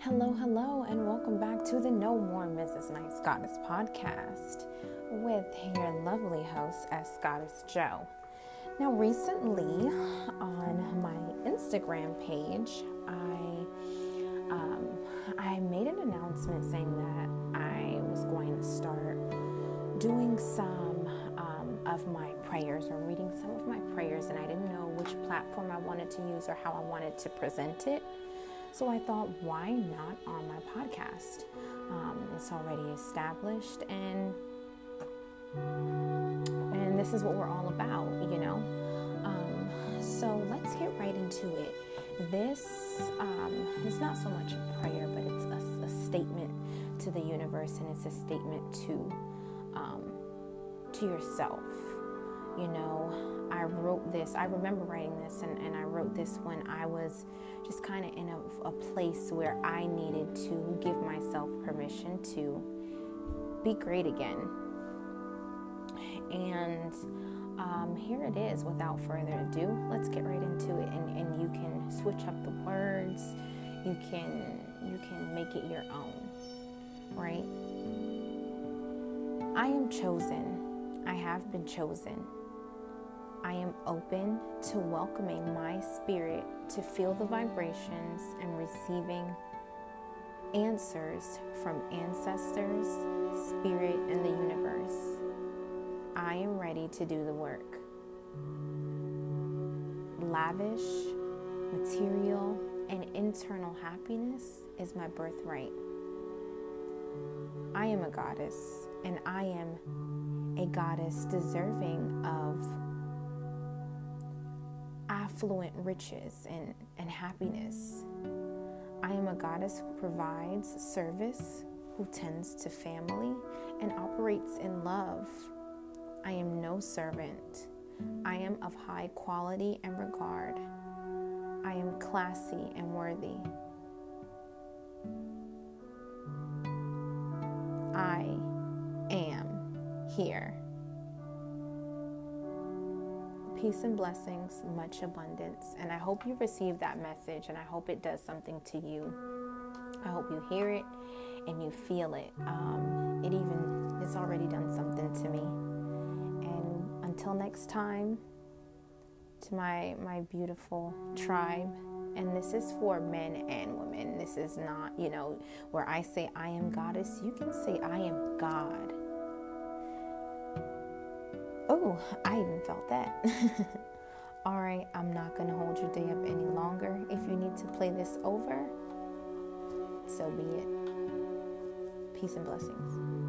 Hello, hello, and welcome back to the No More Mrs. Nice Goddess podcast with your lovely host as Goddess Joe. Now, recently on my Instagram page, I um, I made an announcement saying that I was going to start doing some um, of my prayers or reading some of my prayers, and I didn't know which platform I wanted to use or how I wanted to present it. So I thought, why not on my podcast? Um, it's already established, and and this is what we're all about, you know. Um, so let's get right into it. This um, is not so much a prayer, but it's a, a, statement to the universe, and it's a statement to um, to yourself. You know, I wrote this. I remember writing this, and, and I wrote this when I was just kind of in a, a place where I needed to give myself permission to be great again. And um, here it is without further ado. Let's get right into it and, and you can switch up the words. You can you can make it your own. Right? I am chosen. I have been chosen. I am open to welcoming my spirit to feel the vibrations and receiving answers from ancestors, spirit, and the universe. I am ready to do the work. Lavish, material, and internal happiness is my birthright. I am a goddess, and I am a goddess deserving of affluent riches and, and happiness. I am a goddess who provides service, who tends to family, and operates in love. I am no servant. I am of high quality and regard. I am classy and worthy. I am here peace and blessings, much abundance. And I hope you receive that message and I hope it does something to you. I hope you hear it and you feel it. Um, it even, it's already done something to me. And until next time, to my, my beautiful tribe, and this is for men and women. This is not, you know, where I say I am goddess, you can say I am God Oh, I even felt that. All right, I'm not going to hold your day up any longer. If you need to play this over, so be it. Peace and blessings.